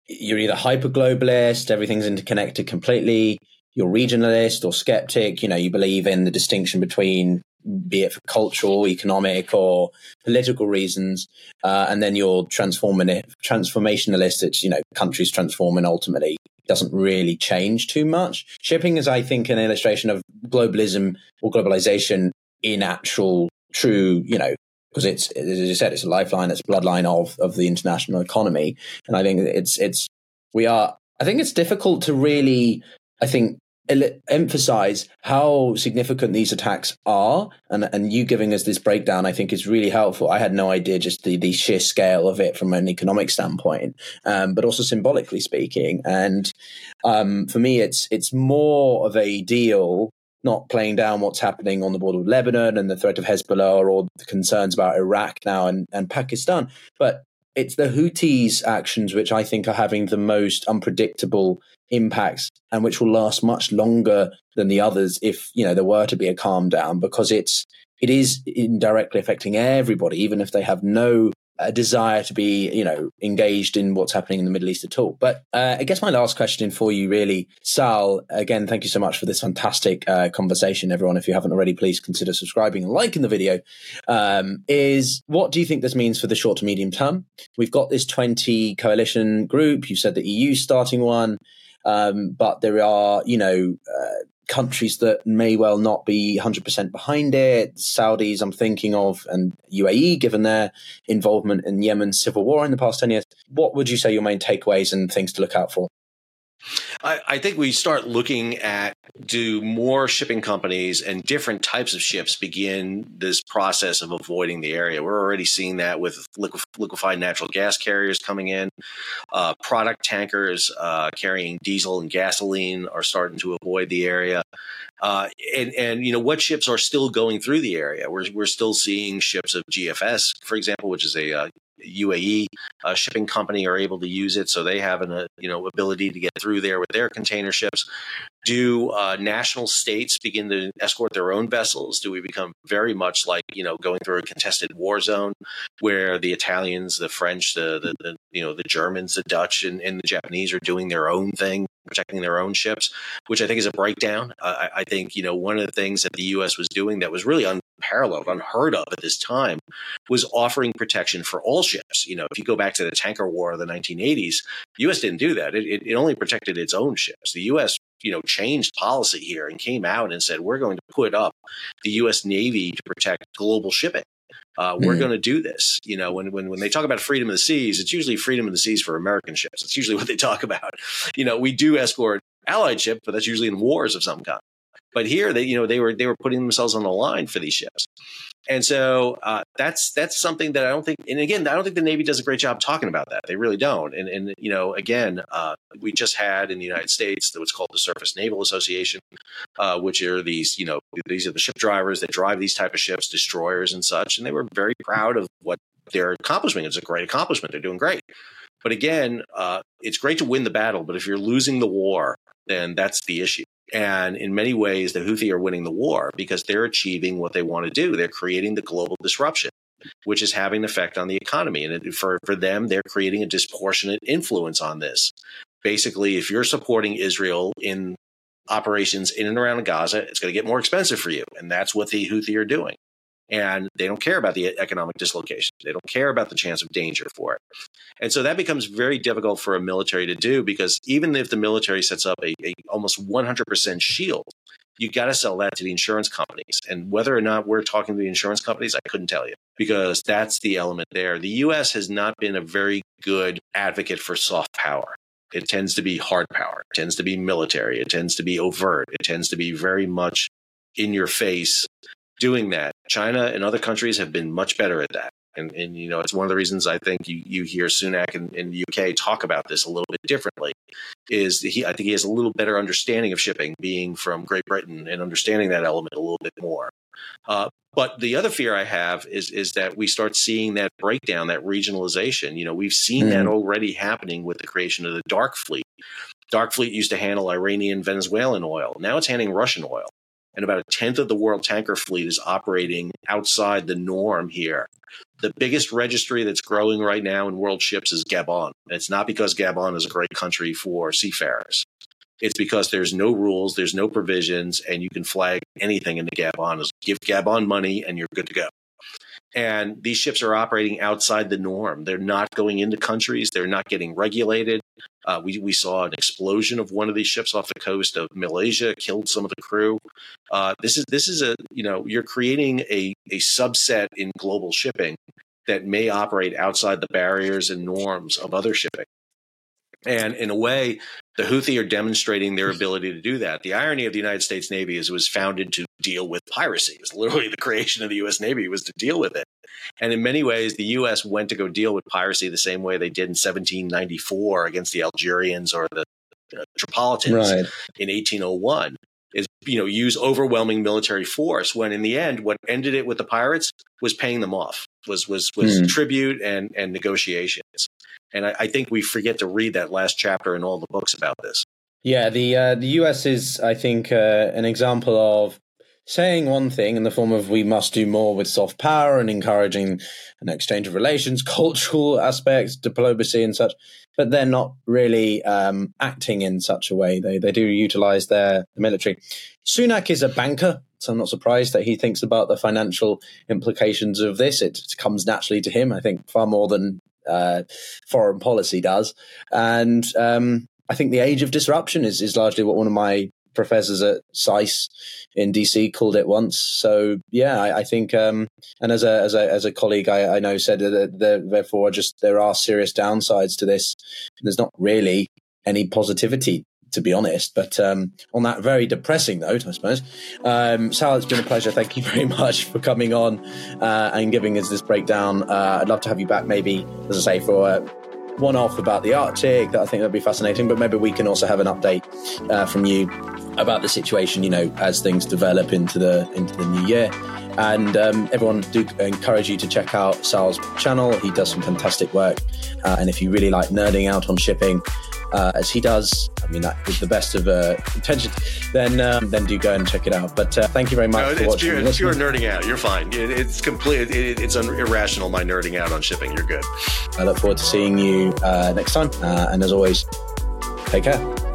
you're either hyper globalist, everything's interconnected completely, you're regionalist or skeptic, you know, you believe in the distinction between be it for cultural, economic, or political reasons, uh, and then you're transforming transformationalist. It's you know countries transforming ultimately doesn't really change too much. Shipping is, I think, an illustration of globalism or globalization in actual true, you know, because it's as you said, it's a lifeline, it's a bloodline of of the international economy, and I think it's it's we are. I think it's difficult to really, I think, emphasize how significant these attacks are and and you giving us this breakdown i think is really helpful. I had no idea just the the sheer scale of it from an economic standpoint um, but also symbolically speaking. And um, for me it's it's more of a deal not playing down what's happening on the border with lebanon and the threat of hezbollah or the concerns about iraq now and, and pakistan but it's the Houthis' actions which I think are having the most unpredictable impacts and which will last much longer than the others if you know there were to be a calm down because it's it is indirectly affecting everybody even if they have no a desire to be, you know, engaged in what's happening in the Middle East at all. But uh, I guess my last question for you, really, Sal. Again, thank you so much for this fantastic uh, conversation, everyone. If you haven't already, please consider subscribing and liking the video. Um, is what do you think this means for the short to medium term? We've got this twenty coalition group. You said the EU starting one. Um, but there are, you know, uh, countries that may well not be 100% behind it. Saudis, I'm thinking of, and UAE, given their involvement in Yemen's civil war in the past 10 years. What would you say your main takeaways and things to look out for? I, I, think we start looking at do more shipping companies and different types of ships begin this process of avoiding the area. We're already seeing that with liquefied natural gas carriers coming in. Uh, product tankers uh, carrying diesel and gasoline are starting to avoid the area. Uh, and and you know what ships are still going through the area? We're we're still seeing ships of GFS, for example, which is a uh, UAE uh, shipping company are able to use it, so they have an uh, you know ability to get through there with their container ships. Do uh, national states begin to escort their own vessels? Do we become very much like you know going through a contested war zone, where the Italians, the French, the, the, the you know the Germans, the Dutch, and, and, the Japanese are doing their own thing, protecting their own ships, which I think is a breakdown. I, I think you know one of the things that the U.S. was doing that was really unparalleled, unheard of at this time, was offering protection for all ships. You know, if you go back to the tanker war of the 1980s, the U.S. didn't do that. It, it, it only protected its own ships. The U.S you know changed policy here and came out and said we're going to put up the U.S. Navy to protect global shipping. Uh, we're mm. going to do this. You know, when, when when they talk about freedom of the seas, it's usually freedom of the seas for American ships. It's usually what they talk about. You know, we do escort Allied ships, but that's usually in wars of some kind. But here, they you know they were they were putting themselves on the line for these ships, and so uh, that's that's something that I don't think. And again, I don't think the Navy does a great job talking about that. They really don't. And and you know, again, uh, we just had in the United States what's called the Surface Naval Association, uh, which are these you know these are the ship drivers that drive these type of ships, destroyers and such, and they were very proud of what they're accomplishing. It's a great accomplishment. They're doing great. But again, uh, it's great to win the battle, but if you're losing the war, then that's the issue. And in many ways, the Houthi are winning the war because they're achieving what they want to do. They're creating the global disruption, which is having an effect on the economy. And for, for them, they're creating a disproportionate influence on this. Basically, if you're supporting Israel in operations in and around Gaza, it's going to get more expensive for you. And that's what the Houthi are doing and they don't care about the economic dislocation. They don't care about the chance of danger for it. And so that becomes very difficult for a military to do because even if the military sets up a, a almost 100% shield, you got to sell that to the insurance companies. And whether or not we're talking to the insurance companies, I couldn't tell you because that's the element there. The US has not been a very good advocate for soft power. It tends to be hard power. It tends to be military. It tends to be overt. It tends to be very much in your face doing that. China and other countries have been much better at that. And, and you know, it's one of the reasons I think you, you hear Sunak in, in the UK talk about this a little bit differently. Is he? I think he has a little better understanding of shipping, being from Great Britain, and understanding that element a little bit more. Uh, but the other fear I have is is that we start seeing that breakdown, that regionalization. You know, we've seen mm. that already happening with the creation of the dark fleet. Dark fleet used to handle Iranian, Venezuelan oil. Now it's handling Russian oil and about a tenth of the world tanker fleet is operating outside the norm here. The biggest registry that's growing right now in world ships is Gabon. And it's not because Gabon is a great country for seafarers. It's because there's no rules, there's no provisions, and you can flag anything into Gabon. Is give Gabon money and you're good to go. And these ships are operating outside the norm. They're not going into countries. They're not getting regulated. Uh, we, we saw an explosion of one of these ships off the coast of Malaysia, killed some of the crew. Uh, this is this is a you know you're creating a a subset in global shipping that may operate outside the barriers and norms of other shipping. And in a way, the Houthi are demonstrating their ability to do that. The irony of the United States Navy is it was founded to deal with piracy. It was literally the creation of the U.S. Navy was to deal with it. And in many ways, the U.S. went to go deal with piracy the same way they did in 1794 against the Algerians or the uh, Tripolitans right. in 1801. is you know use overwhelming military force when in the end what ended it with the pirates was paying them off was was was mm. tribute and and negotiations and I, I, think we forget to read that last chapter in all the books about this yeah the uh, the us is i think uh, an example of saying one thing in the form of we must do more with soft power and encouraging an exchange of relations, cultural aspects, diplomacy, and such, but they're not really um, acting in such a way. They they do utilize their military. Sunak is a banker, so I'm not surprised that he thinks about the financial implications of this. It comes naturally to him, I think, far more than uh, foreign policy does. And um, I think the age of disruption is, is largely what one of my professors at SAIS in DC called it once. So yeah, I, I think, um, and as a as a as a colleague, I, I know said that there, therefore just there are serious downsides to this. There's not really any positivity to be honest. But um, on that very depressing note, I suppose, um, Sal, it's been a pleasure. Thank you very much for coming on uh, and giving us this breakdown. Uh, I'd love to have you back, maybe, as I say, for uh, one off about the Arctic. That I think that'd be fascinating. But maybe we can also have an update uh, from you about the situation, you know, as things develop into the into the new year. And um, everyone do encourage you to check out Sal's channel. He does some fantastic work. Uh, and if you really like nerding out on shipping, uh, as he does, I mean, that with the best of uh, intentions, then um, then do go and check it out. But uh, thank you very much no, for it's watching. Pure, it's pure nerding out. You're fine. It, it's complete. It, it's un- irrational. My nerding out on shipping. You're good. I look forward to seeing you uh, next time. Uh, and as always, take care.